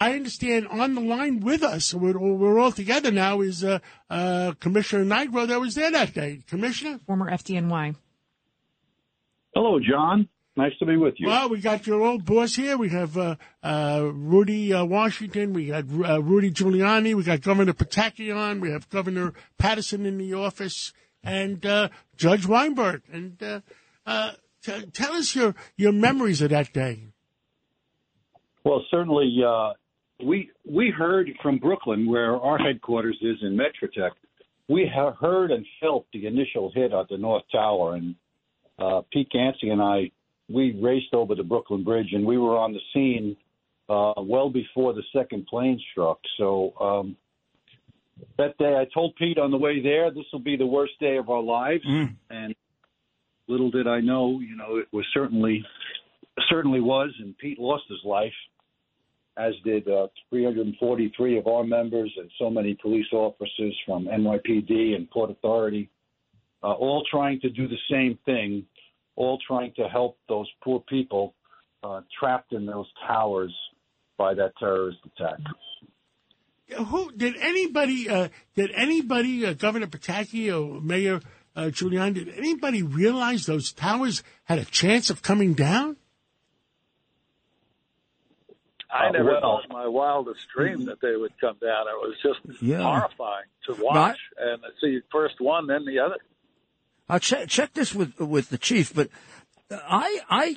I understand on the line with us, we're, we're all together now, is uh, uh, Commissioner Nigro that was there that day. Commissioner? Former FDNY. Hello, John. Nice to be with you. Well, we got your old boss here. We have uh, uh, Rudy uh, Washington. We got uh, Rudy Giuliani. We got Governor Pataki on. We have Governor Paterson in the office and uh, Judge Weinberg. And uh, uh, t- tell us your, your memories of that day. Well, certainly, uh, we we heard from Brooklyn, where our headquarters is in Metrotech. We have heard and felt the initial hit at the North Tower, and uh, Pete Ganci and I, we raced over the Brooklyn Bridge, and we were on the scene uh, well before the second plane struck. So um, that day, I told Pete on the way there, this will be the worst day of our lives, and little did I know, you know, it was certainly certainly was, and Pete lost his life, as did uh, 343 of our members and so many police officers from NYPD and Port Authority, uh, all trying to do the same thing, all trying to help those poor people uh, trapped in those towers by that terrorist attack. Who did anybody? Uh, did anybody, uh, Governor Pataki or Mayor uh, Giuliani, did anybody realize those towers had a chance of coming down? I Uh, never well- thought in my wildest dream that they would come down. It was just Yeah. horrifying to watch and see first one, then the other. I'll check check this with with the chief, but I I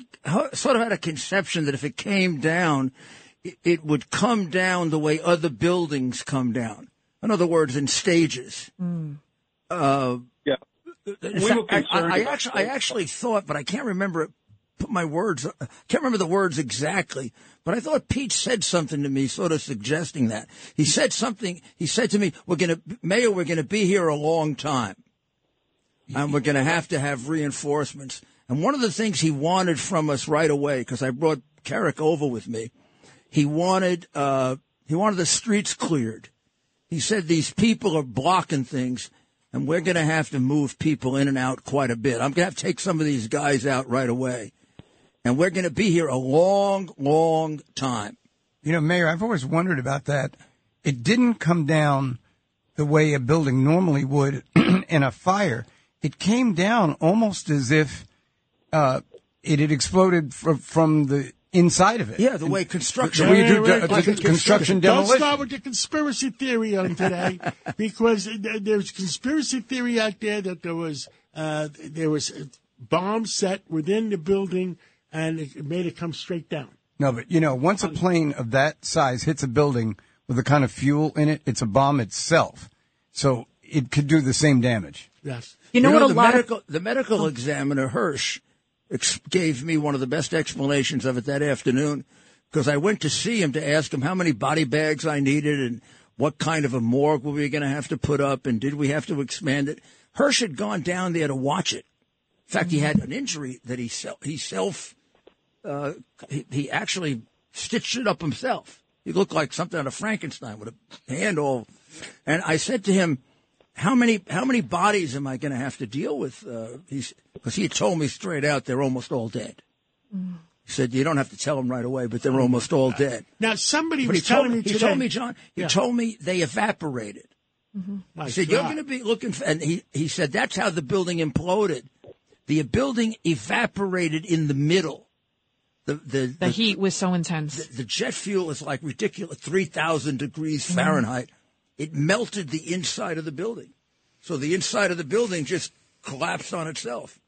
sort of had a conception that if it came down, it, it would come down the way other buildings come down. In other words, in stages. Uh, Yeah. We fact, were I, concerned I, I actually I actually thought, but I can't remember it. Put my words. I can't remember the words exactly, but I thought Pete said something to me, sort of suggesting that he said something. He said to me, "We're going to, Mayor, we're going to be here a long time." and we're going to have to have reinforcements. And one of the things he wanted from us right away, because I brought Kerik over with me, he wanted uh, he wanted the streets cleared. He said these people are blocking things, and we're going to have to move people in and out quite a bit. I'm going to have to take some of these guys out right away, and we're going to be here a long, long time. You know, Mayor, I've always wondered about that. It didn't come down the way a building normally would in a fire. It came down almost as if uh, it had exploded from, from the inside of it. Yeah, the way construction. The way you do Wait, wait, de- wait, de- wait. construction Don't start with the conspiracy theory on today, because th- there's conspiracy theory out there that there was uh, there was a bomb set within the building and it made it come straight down. No, but you know, once a plane of that size hits a building with the kind of fuel in it, it's a bomb itself. So it could do the same damage. Yes. You know, what a the lot medical, of the medical oh. examiner Hirsch ex- gave me one of the best explanations of it that afternoon because I went to see him to ask him how many body bags I needed and what kind of a morgue were we going to have to put up and did we have to expand it. Hirsch had gone down there to watch it. In fact, he had an injury that he self, he self, uh, he, he actually stitched it up himself. He looked like something out of Frankenstein with a hand all. And I said to him, how many how many bodies am I going to have to deal with? Uh, because he had told me straight out they're almost all dead. He said you don't have to tell them right away, but they're almost all dead. Now somebody But was telling me he today. told me, John, he Yeah. told me they evaporated. My He said you're going to be looking for, and he he said that's how the building imploded. The building evaporated in the middle. The the the heat was so intense. the jet fuel is like ridiculous, 3,000 degrees Fahrenheit. It melted the inside of the building. So the inside of the building just collapsed on itself.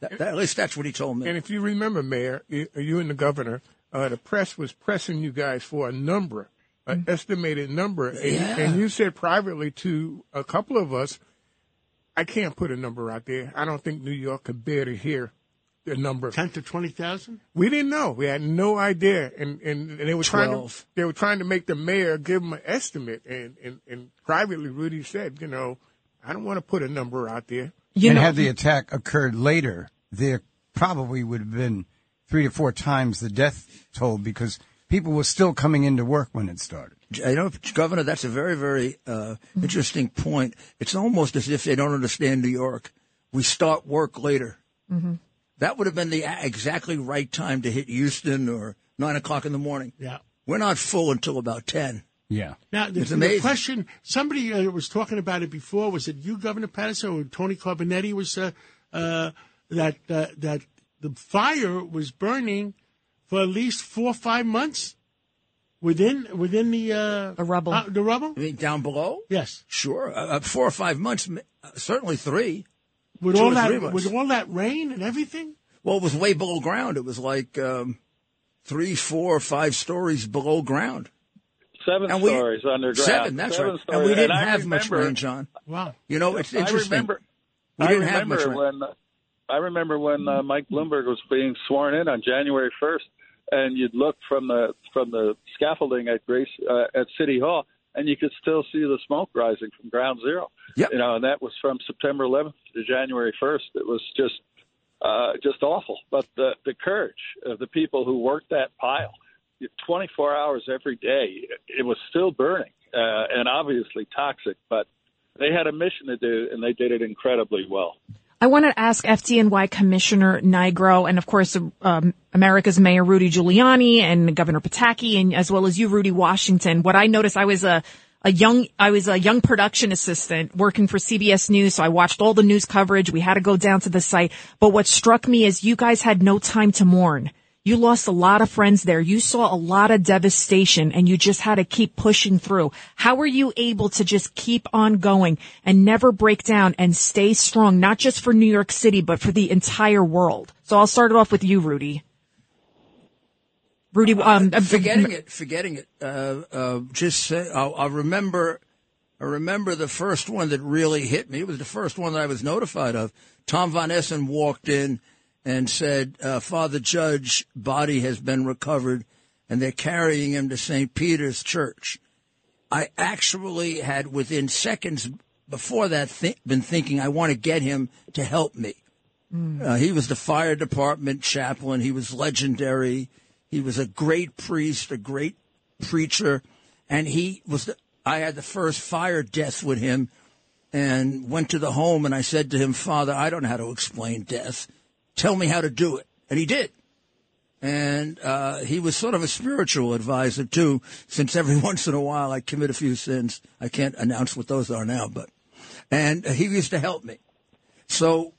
That, that, at least that's what he told me. And if you remember, Mayor, you, you and the governor, uh, the press was pressing you guys for a number, an estimated number. And, Yeah. and you said privately to a couple of us, I can't put a number out there. I don't think New York could bear to hear the number. ten to twenty thousand. We didn't know. We had no idea, and and, and they were trying to they were trying to make the mayor give them an estimate, and and, and privately, Rudy said, you know, I don't want to put a number out there. You and know, had the attack occurred later, there probably would have been three to four times the death toll because people were still coming into work when it started. I know, Governor, that's a very, very uh, interesting point. It's almost as if they don't understand New York. We start work later. That would have been the exactly right time to hit Houston or nine o'clock in the morning. Yeah. We're not full until about ten. Yeah. Now, the, It's the question somebody uh, was talking about it before. Was it you, Governor Paterson, or Tony Carbonetti? Was uh, uh, that uh, that the fire was burning for at least four or five months within within the uh, The rubble. uh, the rubble. I mean, down below? Yes, Sure. Uh, uh, four or five months, uh, certainly three. With all that with all that rain and everything. Well, it was way below ground. It was like um, three, four, five stories below ground. Seven And we- stories underground. Seven, that's Seven right. stories. And we didn't I have much rain, John. Wow. You know, it's interesting. I remember. we didn't have much rain. when I remember when uh, Mike Bloomberg was being sworn in on January 1st, and you'd look from the from the scaffolding at Grace uh, at City Hall, and you could still see the smoke rising from Ground Zero. Yep. You know, and that was from September 11th to January 1st. It was just uh, just awful. But the the courage of the people who worked that pile, 24 hours every day, it was still burning uh, and obviously toxic, but they had a mission to do, and they did it incredibly well. I want to ask FDNY Commissioner Nigro and of course um, America's Mayor Rudy Giuliani and Governor Pataki and as well as you Rudy Washington. What I noticed, I was a a young I was a young production assistant working for CBS News, so I watched all the news coverage. We had to go down to the site, but what struck me is you guys had no time to mourn. You lost a lot of friends there. You saw a lot of devastation and you just had to keep pushing through. How were you able to just keep on going and never break down and stay strong, not just for New York City, but for the entire world? So I'll start it off with you, Rudy. Rudy, um, uh, forgetting it, forgetting it. Uh, uh, just say, I'll, I'll remember. I remember the first one that really hit me. It was the first one that I was notified of. Tom Von Essen walked in and said, uh, "Father Judge, body has been recovered, and they're carrying him to St. Peter's Church." I actually had, within seconds before that, th- been thinking, I want to get him to help me. Uh, he was the fire department chaplain. He was legendary. He was a great priest, a great preacher, and he was. The, I had the first fire death with him, and went to the home, and I said to him, "Father, I don't know how to explain death. Tell me how to do it." And he did. And uh, he was sort of a spiritual advisor too, since every once in a while I commit a few sins. I can't announce what those are now, but and he used to help me. So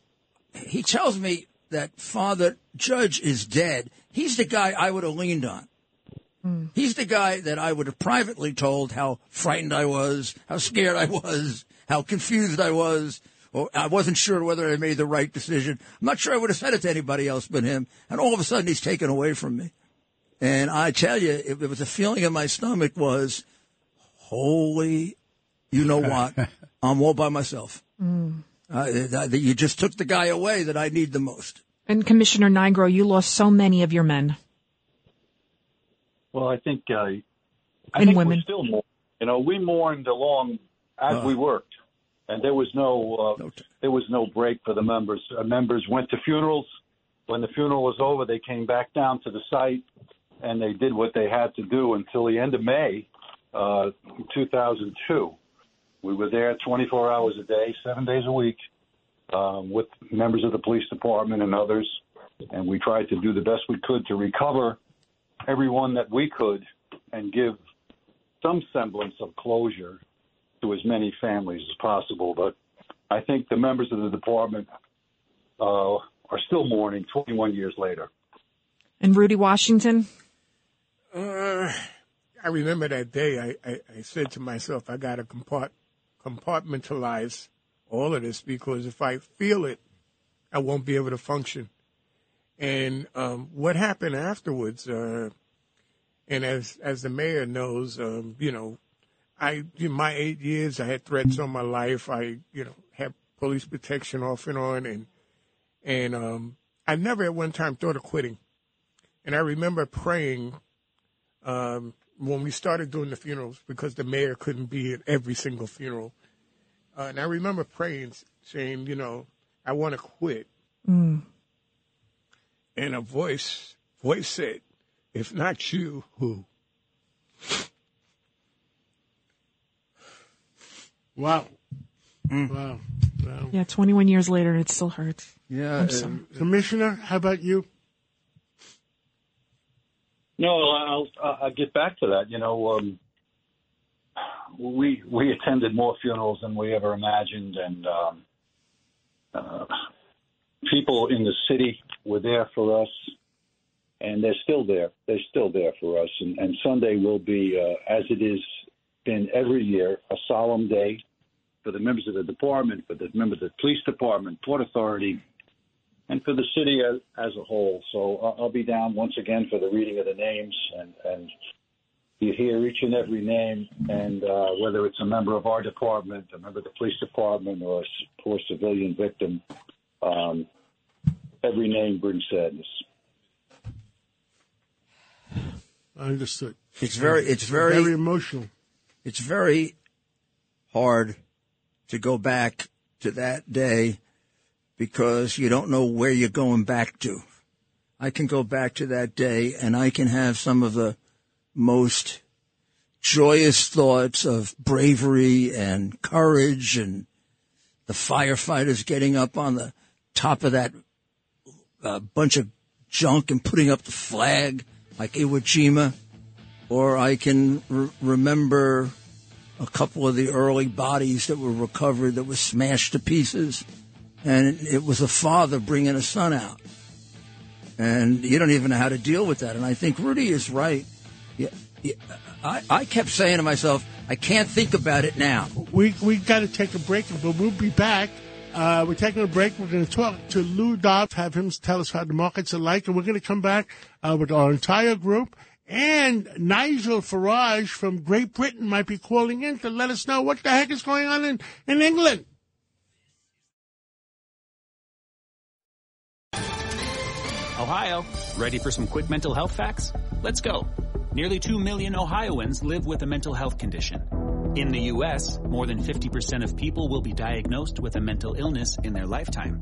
he tells me that Father Judge is dead. He's the guy I would have leaned on. He's the guy that I would have privately told how frightened I was, how scared I was, how confused I was, or I wasn't sure whether I made the right decision. I'm not sure I would have said it to anybody else but him. And all of a sudden, he's taken away from me. And I tell you, it, it was a feeling in my stomach was, holy, you know what? I'm all by myself. Uh, that- that you just took the guy away that I need the most. and Commissioner Nigro, you lost so many of your men. Well, I think uh, I And think women. we're still mourning. You know, we mourned along as Uh. we worked, and there was no uh, there was no break for the members. Uh, members went to funerals. When the funeral was over, they came back down to the site, and they did what they had to do until the end of May, uh, 2002. We were there 24 hours a day, seven days a week, um, with members of the police department and others, and we tried to do the best we could to recover everyone that we could and give some semblance of closure to as many families as possible. But I think the members of the department uh, are still mourning 21 years later. And Rudy Washington? Uh, I remember that day. I, I, I said to myself, I got to compart, compartmentalize all of this because if I feel it, I won't be able to function. And um, what happened afterwards, uh, and as as the mayor knows, um, you know, I in my eight years, I had threats on my life. I you know had police protection off and on, and and um, I never at one time thought of quitting. And I remember praying um, when we started doing the funerals because the mayor couldn't be at every single funeral. Uh, and I remember praying, saying, you know, I want to quit. Mm. And a voice, voice said, if not you, who? Wow. Wow. Wow. Yeah, 21 years later, and it still hurts. Yeah. I'm uh. Commissioner, how about you? No, I'll, I'll get back to that. You know, um, we we attended more funerals than we ever imagined, and um, uh, people in the city were there for us, and they're still there. They're still there for us, and, and Sunday will be, uh, as it is been every year, a solemn day for the members of the department, for the members of the police department, port authority, and for the city as, as a whole. So I'll, I'll be down once again for the reading of the names, and, and you hear each and every name, and uh, whether it's a member of our department, a member of the police department, or a poor civilian victim, um, every name brings sadness. I understood. It's very, it's very, Very emotional. it's very hard to go back to that day because you don't know where you're going back to. I can go back to that day and I can have some of the most joyous thoughts of bravery and courage and the firefighters getting up on the top of that uh, bunch of junk and putting up the flag like Iwo Jima. Or I can re- remember a couple of the early bodies that were recovered that were smashed to pieces. And it was a father bringing a son out. And you don't even know how to deal with that. And I think Rudy is right. Yeah, yeah, I, I kept saying to myself, I can't think about it now. We we got to take a break, but we'll be back. Uh, we're taking a break. We're going to talk to Lou Dobbs, have him tell us how the markets are like, and we're going to come back uh, with our entire group. And Nigel Farage from Great Britain might be calling in to let us know what the heck is going on in, in England. Ohio, ready for some quick mental health facts? Let's go. Nearly 2 million Ohioans live with a mental health condition. In the U.S., more than 50% of people will be diagnosed with a mental illness in their lifetime.